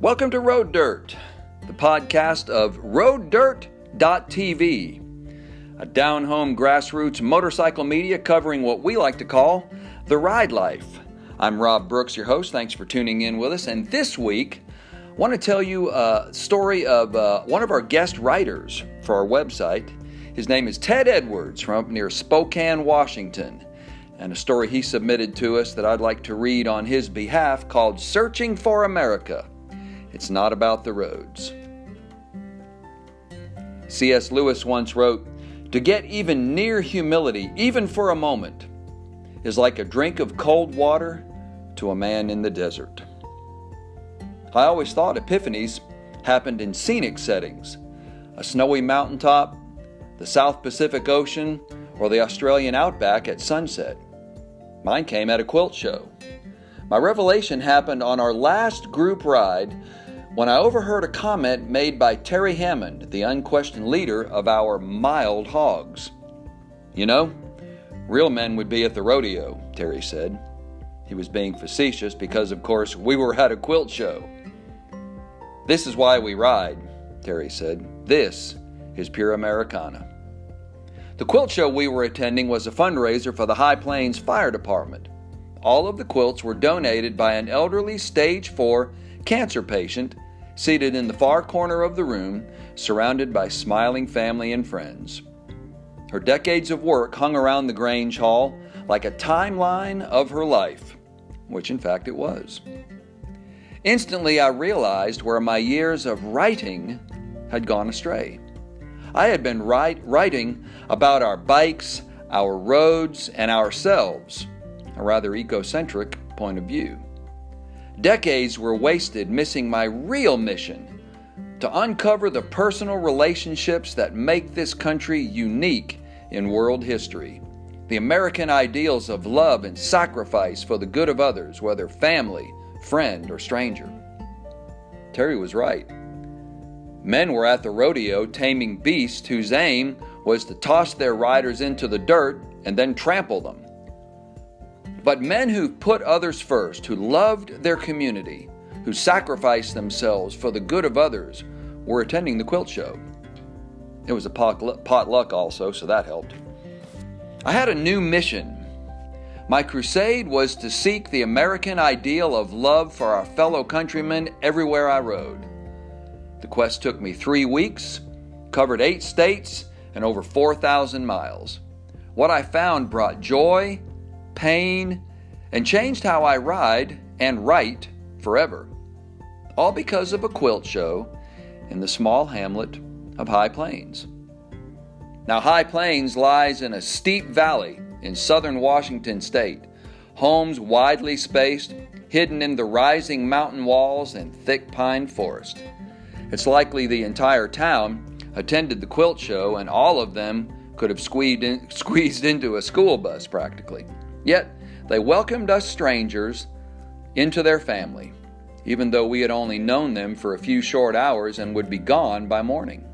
Welcome to Road Dirt, the podcast of RoadDirt.tv, a down home grassroots motorcycle media covering what we like to call the ride life. I'm Rob Brooks, your host. Thanks for tuning in with us. And this week, I want to tell you a story of uh, one of our guest writers for our website. His name is Ted Edwards from up near Spokane, Washington and a story he submitted to us that I'd like to read on his behalf called Searching for America. It's not about the roads. C.S. Lewis once wrote To get even near humility, even for a moment, is like a drink of cold water to a man in the desert. I always thought epiphanies happened in scenic settings a snowy mountaintop, the South Pacific Ocean, or the Australian outback at sunset. Mine came at a quilt show. My revelation happened on our last group ride when I overheard a comment made by Terry Hammond, the unquestioned leader of our mild hogs. You know, real men would be at the rodeo, Terry said. He was being facetious because, of course, we were at a quilt show. This is why we ride, Terry said. This is pure Americana. The quilt show we were attending was a fundraiser for the High Plains Fire Department. All of the quilts were donated by an elderly stage 4 cancer patient seated in the far corner of the room, surrounded by smiling family and friends. Her decades of work hung around the Grange Hall like a timeline of her life, which in fact it was. Instantly, I realized where my years of writing had gone astray. I had been write, writing about our bikes, our roads, and ourselves, a rather ecocentric point of view. Decades were wasted missing my real mission to uncover the personal relationships that make this country unique in world history. The American ideals of love and sacrifice for the good of others, whether family, friend, or stranger. Terry was right. Men were at the rodeo taming beasts whose aim was to toss their riders into the dirt and then trample them. But men who put others first, who loved their community, who sacrificed themselves for the good of others, were attending the quilt show. It was a potluck also, so that helped. I had a new mission. My crusade was to seek the American ideal of love for our fellow countrymen everywhere I rode. The quest took me three weeks, covered eight states, and over 4,000 miles. What I found brought joy, pain, and changed how I ride and write forever. All because of a quilt show in the small hamlet of High Plains. Now, High Plains lies in a steep valley in southern Washington state, homes widely spaced, hidden in the rising mountain walls and thick pine forest. It's likely the entire town attended the quilt show, and all of them could have squeezed, in, squeezed into a school bus practically. Yet, they welcomed us strangers into their family, even though we had only known them for a few short hours and would be gone by morning.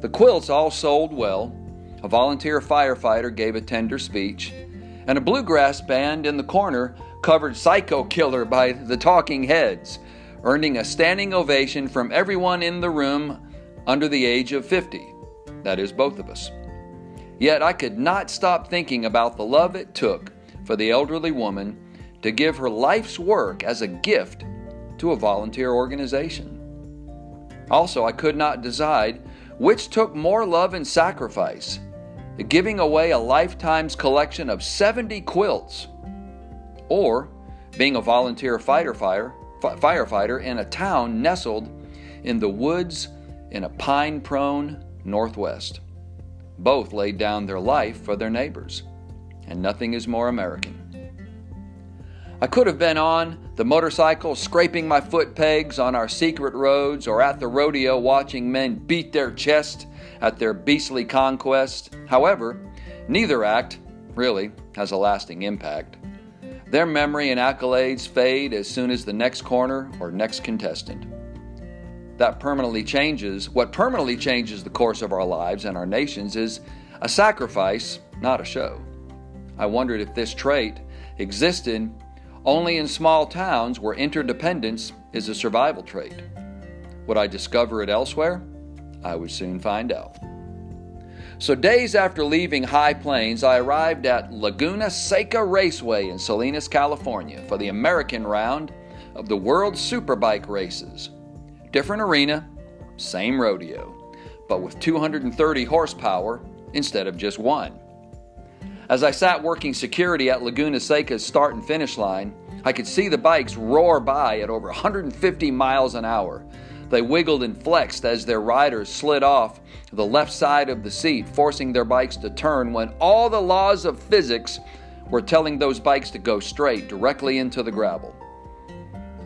The quilts all sold well. A volunteer firefighter gave a tender speech, and a bluegrass band in the corner covered Psycho Killer by the Talking Heads earning a standing ovation from everyone in the room under the age of 50. That is, both of us. Yet I could not stop thinking about the love it took for the elderly woman to give her life's work as a gift to a volunteer organization. Also, I could not decide which took more love and sacrifice giving away a lifetime's collection of 70 quilts or being a volunteer fighter fire firefighter in a town nestled in the woods in a pine prone Northwest. Both laid down their life for their neighbors, and nothing is more American. I could have been on the motorcycle scraping my foot pegs on our secret roads or at the rodeo watching men beat their chest at their beastly conquest. However, neither act, really, has a lasting impact. Their memory and accolades fade as soon as the next corner or next contestant. That permanently changes, what permanently changes the course of our lives and our nations is a sacrifice, not a show. I wondered if this trait existed only in small towns where interdependence is a survival trait. Would I discover it elsewhere? I would soon find out. So, days after leaving High Plains, I arrived at Laguna Seca Raceway in Salinas, California for the American round of the World Superbike races. Different arena, same rodeo, but with 230 horsepower instead of just one. As I sat working security at Laguna Seca's start and finish line, I could see the bikes roar by at over 150 miles an hour. They wiggled and flexed as their riders slid off the left side of the seat, forcing their bikes to turn when all the laws of physics were telling those bikes to go straight, directly into the gravel.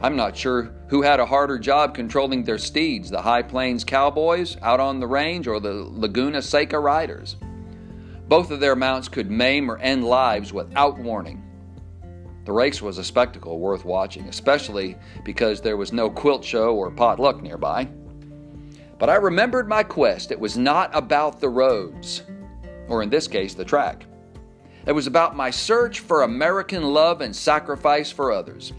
I'm not sure who had a harder job controlling their steeds the High Plains Cowboys out on the range or the Laguna Seca Riders. Both of their mounts could maim or end lives without warning. The race was a spectacle worth watching, especially because there was no quilt show or potluck nearby. But I remembered my quest. It was not about the roads, or in this case, the track. It was about my search for American love and sacrifice for others,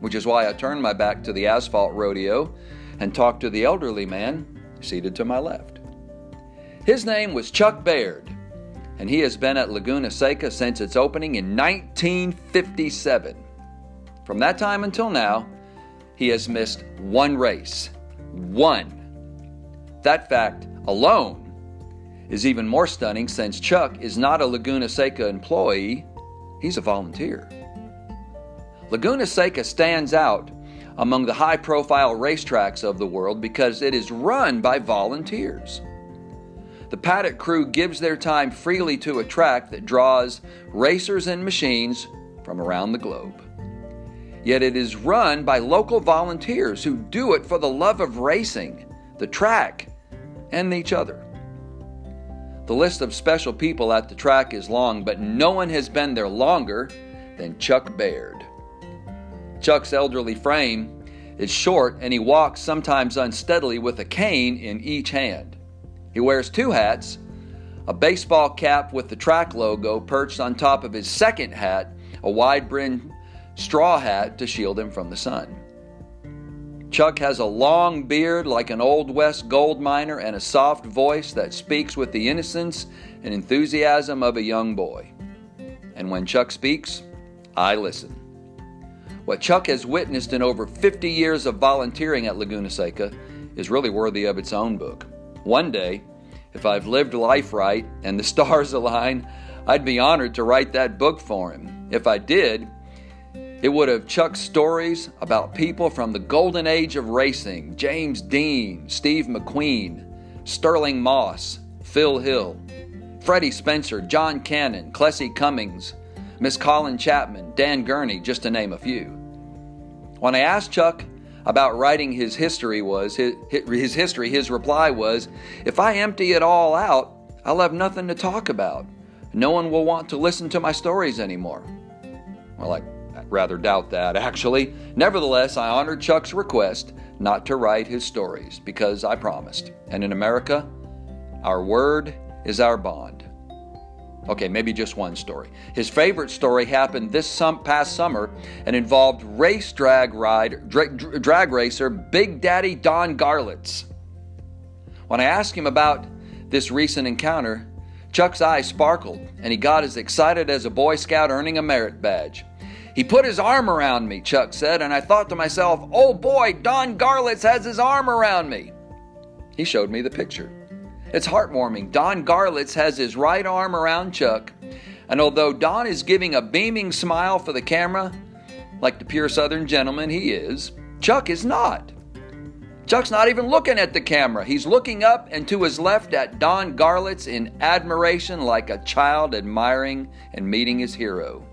which is why I turned my back to the asphalt rodeo and talked to the elderly man seated to my left. His name was Chuck Baird, and he has been at Laguna Seca since its opening in 1957. From that time until now, he has missed one race. One. That fact alone is even more stunning since Chuck is not a Laguna Seca employee, he's a volunteer. Laguna Seca stands out among the high profile racetracks of the world because it is run by volunteers. The paddock crew gives their time freely to a track that draws racers and machines from around the globe. Yet it is run by local volunteers who do it for the love of racing, the track, and each other. The list of special people at the track is long, but no one has been there longer than Chuck Baird. Chuck's elderly frame is short and he walks sometimes unsteadily with a cane in each hand. He wears two hats a baseball cap with the track logo perched on top of his second hat, a wide brimmed straw hat to shield him from the sun. Chuck has a long beard like an Old West gold miner and a soft voice that speaks with the innocence and enthusiasm of a young boy. And when Chuck speaks, I listen. What Chuck has witnessed in over 50 years of volunteering at Laguna Seca is really worthy of its own book. One day, if I've lived life right and the stars align, I'd be honored to write that book for him. If I did, it would have chucked stories about people from the golden age of racing James Dean, Steve McQueen, Stirling Moss, Phil Hill, Freddie Spencer, John Cannon, Clessie Cummins, Miss Colin Chapman, Dan Gurney, just to name a few. When I asked Chuck about writing his history was his, his history his reply was if i empty it all out i'll have nothing to talk about. No one will want to listen to my stories anymore. Well i rather doubt that actually. Nevertheless i honored chuck's request not to write his stories because i promised. And in america our word is our bond Okay, maybe just one story. His favorite story happened this past summer and involved race drag ride drag, drag racer Big Daddy Don Garlits. When I asked him about this recent encounter, Chuck's eyes sparkled and he got as excited as a Boy Scout earning a merit badge. He put his arm around me, Chuck said, and I thought to myself, oh boy, Don Garlits has his arm around me. He showed me the picture. It's heartwarming. Don Garlits has his right arm around Chuck, and although Don is giving a beaming smile for the camera, like the pure Southern gentleman he is, Chuck is not. Chuck's not even looking at the camera. He's looking up and to his left at Don Garlits in admiration, like a child admiring and meeting his hero.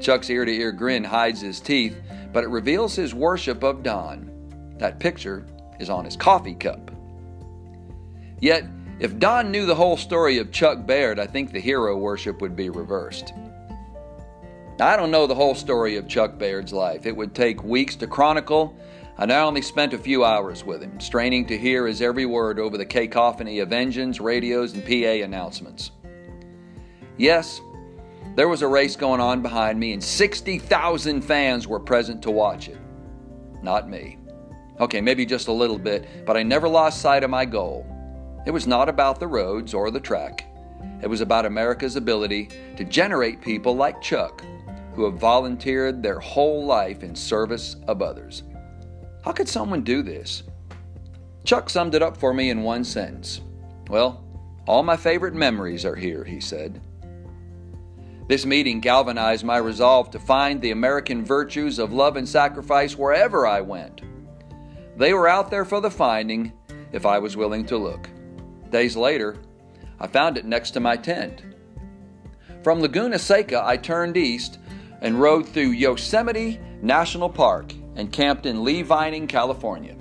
Chuck's ear to ear grin hides his teeth, but it reveals his worship of Don. That picture is on his coffee cup. Yet, if Don knew the whole story of Chuck Baird, I think the hero worship would be reversed. I don't know the whole story of Chuck Baird's life. It would take weeks to chronicle, and I only spent a few hours with him, straining to hear his every word over the cacophony of engines, radios, and PA announcements. Yes, There was a race going on behind me, and 60,000 fans were present to watch it. Not me. Okay, maybe just a little bit, but I never lost sight of my goal. It was not about the roads or the track. It was about America's ability to generate people like Chuck, who have volunteered their whole life in service of others. How could someone do this? Chuck summed it up for me in one sentence. Well, all my favorite memories are here, he said. This meeting galvanized my resolve to find the American virtues of love and sacrifice wherever I went. They were out there for the finding if I was willing to look. Days later, I found it next to my tent. From Laguna Seca, I turned east and rode through Yosemite National Park and camped in Lee Vining, California.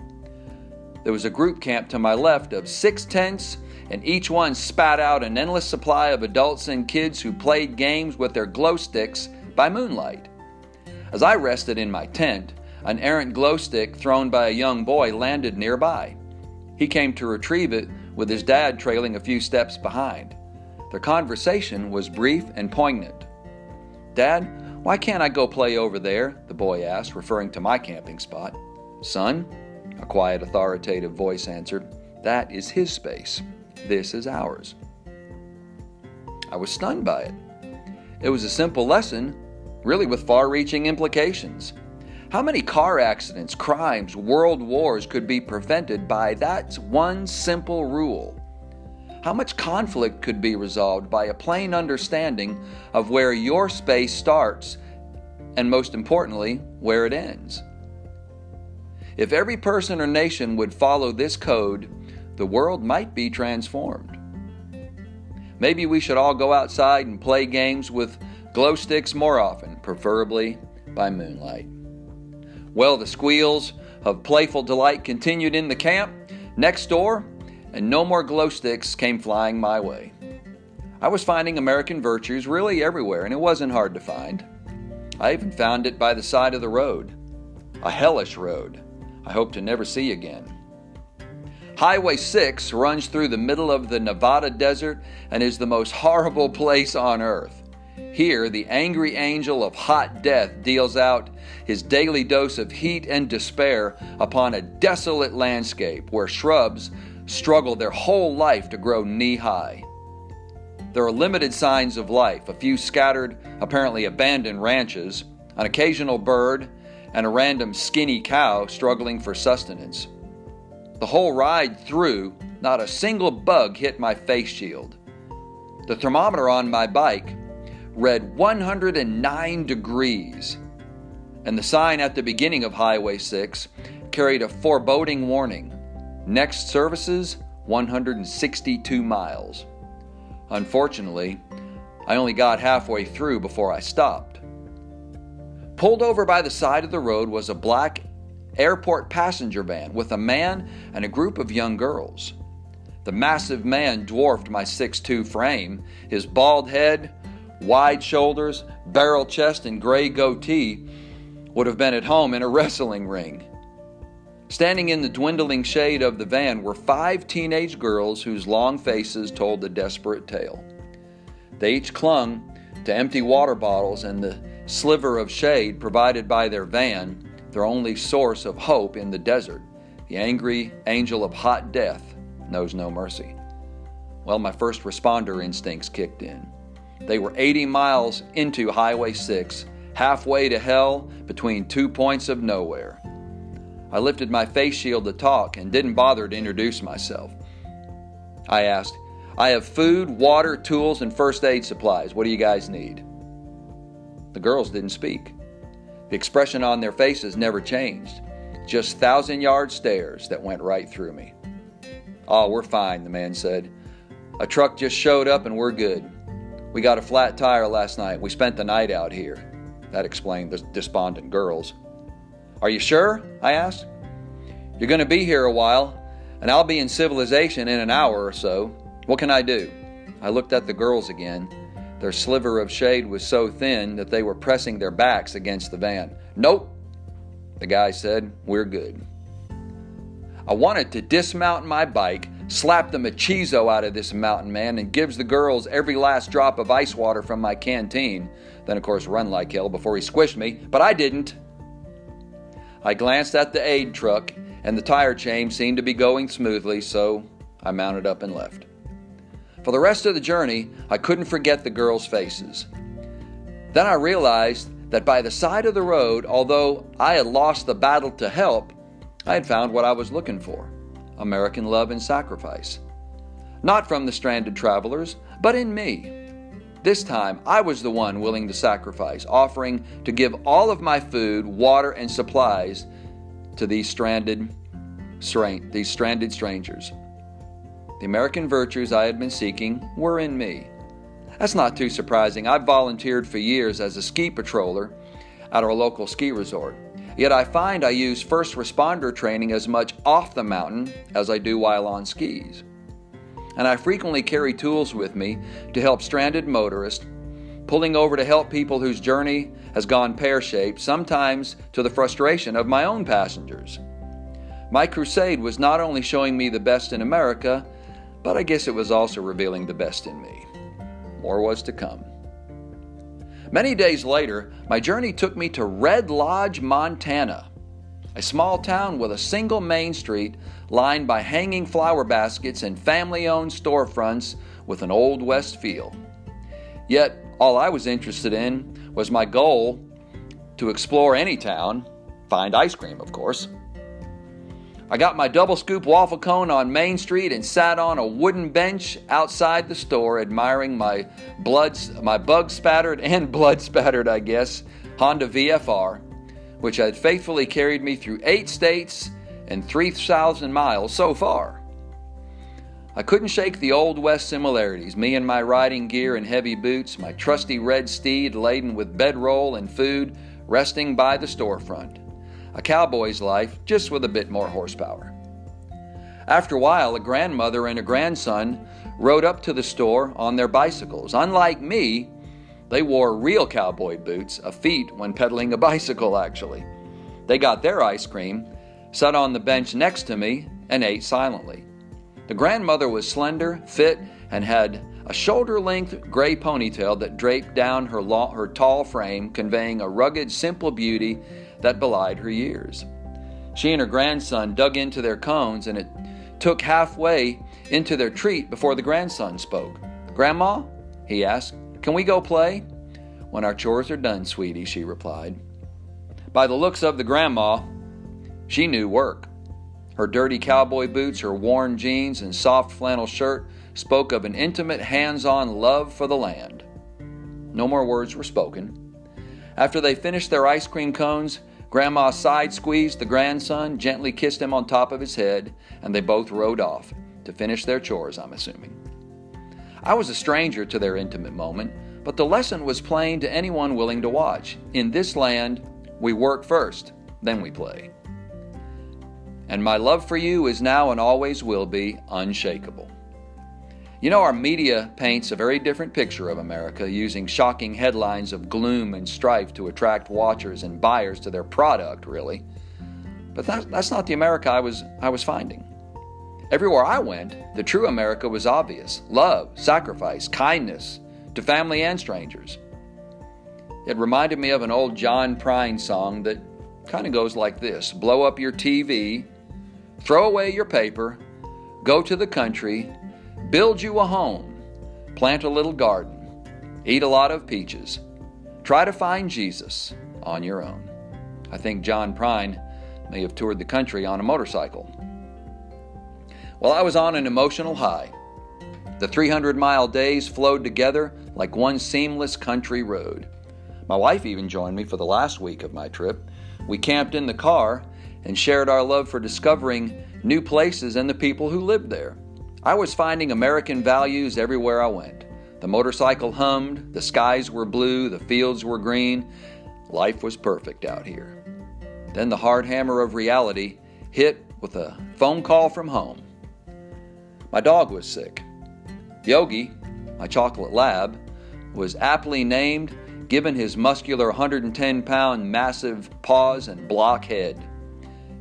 There was a group camp to my left of six tents and each one spat out an endless supply of adults and kids who played games with their glow sticks by moonlight. As I rested in my tent, an errant glow stick thrown by a young boy landed nearby. He came to retrieve it with his dad trailing a few steps behind. Their conversation was brief and poignant. Dad, why can't I go play over there? the boy asked, referring to my camping spot. Son, a quiet, authoritative voice answered, that is his space. This is ours. I was stunned by it. It was a simple lesson, really with far reaching implications. How many car accidents, crimes, world wars could be prevented by that one simple rule? How much conflict could be resolved by a plain understanding of where your space starts and, most importantly, where it ends? If every person or nation would follow this code, the world might be transformed. Maybe we should all go outside and play games with glow sticks more often, preferably by moonlight. Well, the squeals of playful delight continued in the camp next door, and no more glow sticks came flying my way. I was finding American virtues really everywhere, and it wasn't hard to find. I even found it by the side of the road, a hellish road I hope to never see again. Highway 6 runs through the middle of the Nevada desert and is the most horrible place on earth. Here, the angry angel of hot death deals out his daily dose of heat and despair upon a desolate landscape where shrubs struggle their whole life to grow knee high. There are limited signs of life, a few scattered, apparently abandoned ranches, an occasional bird, and a random skinny cow struggling for sustenance. The whole ride through, not a single bug hit my face shield. The thermometer on my bike read 109 degrees, and the sign at the beginning of Highway 6 carried a foreboding warning next services 162 miles. Unfortunately, I only got halfway through before I stopped. Pulled over by the side of the road was a black airport passenger van with a man and a group of young girls. The massive man dwarfed my 6'2 frame. His bald head, wide shoulders, barrel chest, and gray goatee would have been at home in a wrestling ring. Standing in the dwindling shade of the van were five teenage girls whose long faces told the desperate tale. They each clung to empty water bottles and the sliver of shade provided by their van their only source of hope in the desert. The angry angel of hot death knows no mercy. Well, my first responder instincts kicked in. They were 80 miles into Highway 6, halfway to hell between two points of nowhere. I lifted my face shield to talk and didn't bother to introduce myself. I asked, I have food, water, tools, and first aid supplies. What do you guys need? The girls didn't speak. The expression on their faces never changed, just thousand yard stares that went right through me. Oh, we're fine, the man said. A truck just showed up and we're good. We got a flat tire last night. We spent the night out here. That explained the despondent girls. Are you sure? I asked. You're going to be here a while, and I'll be in civilization in an hour or so. What can I do? I looked at the girls again. Their sliver of shade was so thin that they were pressing their backs against the van. Nope, the guy said, we're good. I wanted to dismount my bike, slap the machizo out of this mountain man and gives the girls every last drop of ice water from my canteen. Then, of course, run like hell before he squished me, but I didn't. I glanced at the aid truck, and the tire chain seemed to be going smoothly, so I mounted up and left. For the rest of the journey, I couldn't forget the girls' faces. Then I realized that by the side of the road, although I had lost the battle to help, I had found what I was looking for American love and sacrifice. Not from the stranded travelers, but in me. This time, I was the one willing to sacrifice, offering to give all of my food, water, and supplies to these stranded, these stranded strangers. The American virtues I had been seeking were in me. That's not too surprising. I've volunteered for years as a ski patroller at our local ski resort. Yet I find I use first responder training as much off the mountain as I do while on skis and I frequently carry tools with me to help stranded motorists, pulling over to help people whose journey has gone pear shaped, sometimes to the frustration of my own passengers. My crusade was not only showing me the best in America, but I guess it was also revealing the best in me. More was to come. Many days later, my journey took me to Red Lodge, Montana a small town with a single main street lined by hanging flower baskets and family owned storefronts with an Old West feel. Yet, all I was interested in was my goal to explore any town, find ice cream, of course. I got my double scoop waffle cone on Main Street and sat on a wooden bench outside the store admiring my blood my bug spattered and blood spattered, I guess, Honda VFR which had faithfully carried me through eight states and 3,000 miles so far. I couldn't shake the Old West similarities, me and my riding gear and heavy boots, my trusty red steed laden with bedroll and food resting by the storefront. A cowboy's life, just with a bit more horsepower. After a while, a grandmother and a grandson rode up to the store on their bicycles. Unlike me, they wore real cowboy boots, a feat when pedaling a bicycle, actually. They got their ice cream, sat on the bench next to me, and ate silently. The grandmother was slender, fit, and had a shoulder length gray ponytail that draped down her, long, her tall frame, conveying a rugged, simple beauty that belied her years. She and her grandson dug into their cones, and it took halfway into their treat before the grandson spoke. Grandma? he asked. Can we go play? When our chores are done, sweetie, she replied. By the looks of the grandma, she knew work. Her dirty cowboy boots, her worn jeans, and soft flannel shirt spoke of an intimate, hands on love for the land. No more words were spoken. After they finished their ice cream cones, Grandma side squeezed the grandson, gently kissed him on top of his head, and they both rode off to finish their chores, I'm assuming. I was a stranger to their intimate moment, but the lesson was plain to anyone willing to watch. In this land, we work first, then we play. And my love for you is now and always will be unshakable. You know, our media paints a very different picture of America, using shocking headlines of gloom and strife to attract watchers and buyers to their product, really. But that, that's not the America I was, I was finding. Everywhere I went, the true America was obvious love, sacrifice, kindness to family and strangers. It reminded me of an old John Prine song that kind of goes like this Blow up your TV, throw away your paper, go to the country, build you a home, plant a little garden, eat a lot of peaches, try to find Jesus on your own. I think John Prine may have toured the country on a motorcycle. Well, I was on an emotional high. The 300 mile days flowed together like one seamless country road. My wife even joined me for the last week of my trip. We camped in the car and shared our love for discovering new places and the people who lived there. I was finding American values everywhere I went. The motorcycle hummed, the skies were blue, the fields were green. Life was perfect out here. Then the hard hammer of reality hit with a phone call from home. My dog was sick. Yogi, my chocolate lab, was aptly named given his muscular 110 pound massive paws and block head.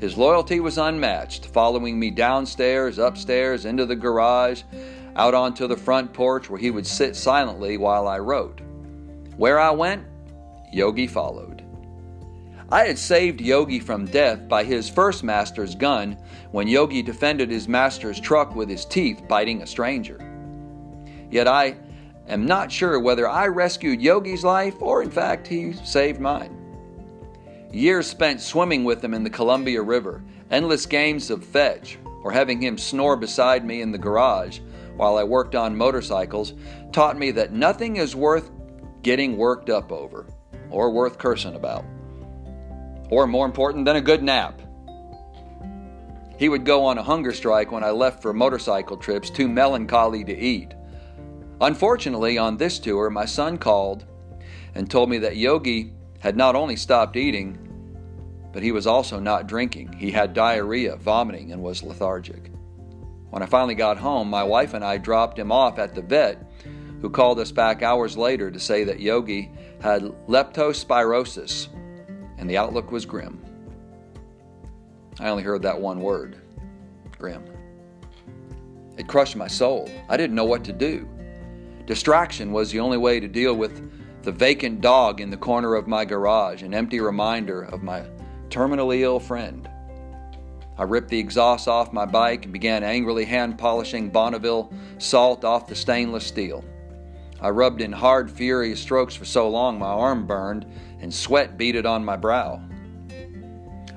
His loyalty was unmatched, following me downstairs, upstairs, into the garage, out onto the front porch where he would sit silently while I wrote. Where I went, Yogi followed. I had saved Yogi from death by his first master's gun when Yogi defended his master's truck with his teeth, biting a stranger. Yet I am not sure whether I rescued Yogi's life or, in fact, he saved mine. Years spent swimming with him in the Columbia River, endless games of fetch, or having him snore beside me in the garage while I worked on motorcycles taught me that nothing is worth getting worked up over or worth cursing about, or more important than a good nap. He would go on a hunger strike when I left for motorcycle trips, too melancholy to eat. Unfortunately, on this tour, my son called and told me that Yogi had not only stopped eating, but he was also not drinking. He had diarrhea, vomiting, and was lethargic. When I finally got home, my wife and I dropped him off at the vet, who called us back hours later to say that Yogi had leptospirosis, and the outlook was grim. I only heard that one word grim. It crushed my soul. I didn't know what to do. Distraction was the only way to deal with the vacant dog in the corner of my garage, an empty reminder of my terminally ill friend. I ripped the exhaust off my bike and began angrily hand polishing Bonneville salt off the stainless steel. I rubbed in hard, furious strokes for so long my arm burned and sweat beaded on my brow.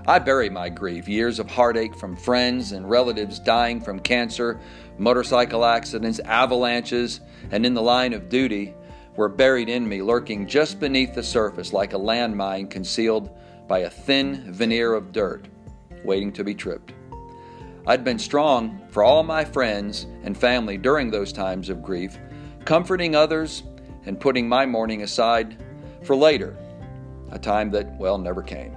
I bury my grief, years of heartache from friends and relatives dying from cancer, motorcycle accidents, avalanches, and in the line of duty were buried in me, lurking just beneath the surface like a landmine concealed by a thin veneer of dirt waiting to be tripped. I'd been strong for all my friends and family during those times of grief, comforting others and putting my mourning aside for later, a time that, well, never came.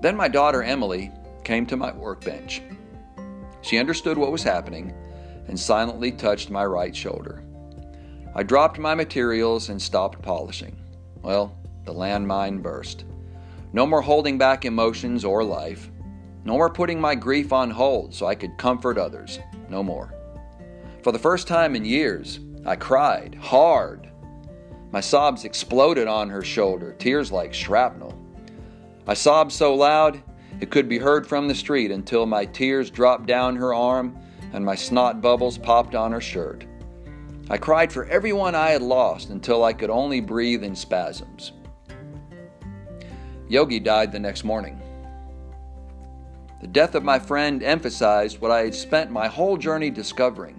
Then my daughter Emily came to my workbench. She understood what was happening and silently touched my right shoulder. I dropped my materials and stopped polishing. Well, the landmine burst. No more holding back emotions or life. No more putting my grief on hold so I could comfort others. No more. For the first time in years, I cried hard. My sobs exploded on her shoulder, tears like shrapnel. I sobbed so loud it could be heard from the street until my tears dropped down her arm and my snot bubbles popped on her shirt. I cried for everyone I had lost until I could only breathe in spasms. Yogi died the next morning. The death of my friend emphasized what I had spent my whole journey discovering.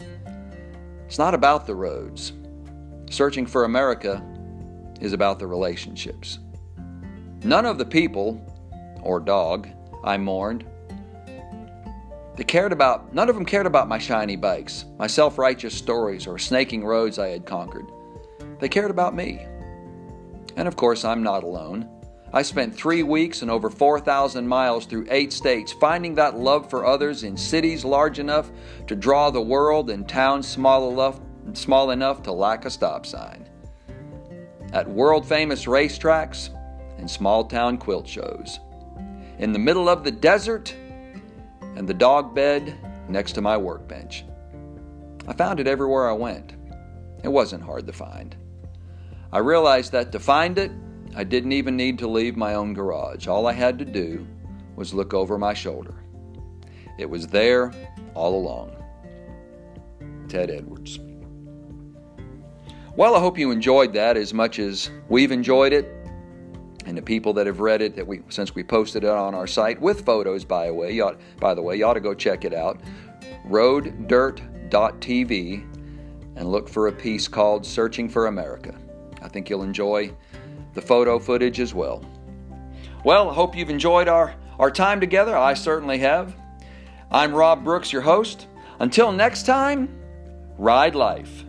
It's not about the roads. Searching for America is about the relationships. None of the people, or dog, I mourned, they cared about, none of them cared about my shiny bikes, my self righteous stories, or snaking roads I had conquered. They cared about me. And of course, I'm not alone. I spent three weeks and over 4,000 miles through eight states, finding that love for others in cities large enough to draw the world and towns small enough, small enough to lack a stop sign. At world famous racetracks and small town quilt shows. In the middle of the desert and the dog bed next to my workbench. I found it everywhere I went. It wasn't hard to find. I realized that to find it, I didn't even need to leave my own garage. All I had to do was look over my shoulder. It was there all along. Ted Edwards. Well, I hope you enjoyed that as much as we've enjoyed it. And the people that have read it, that we since we posted it on our site with photos, by the way, you ought, by the way, you ought to go check it out. Roaddirt.tv and look for a piece called "Searching for America." I think you'll enjoy the photo footage as well. Well, I hope you've enjoyed our, our time together. I certainly have. I'm Rob Brooks, your host. Until next time, ride life.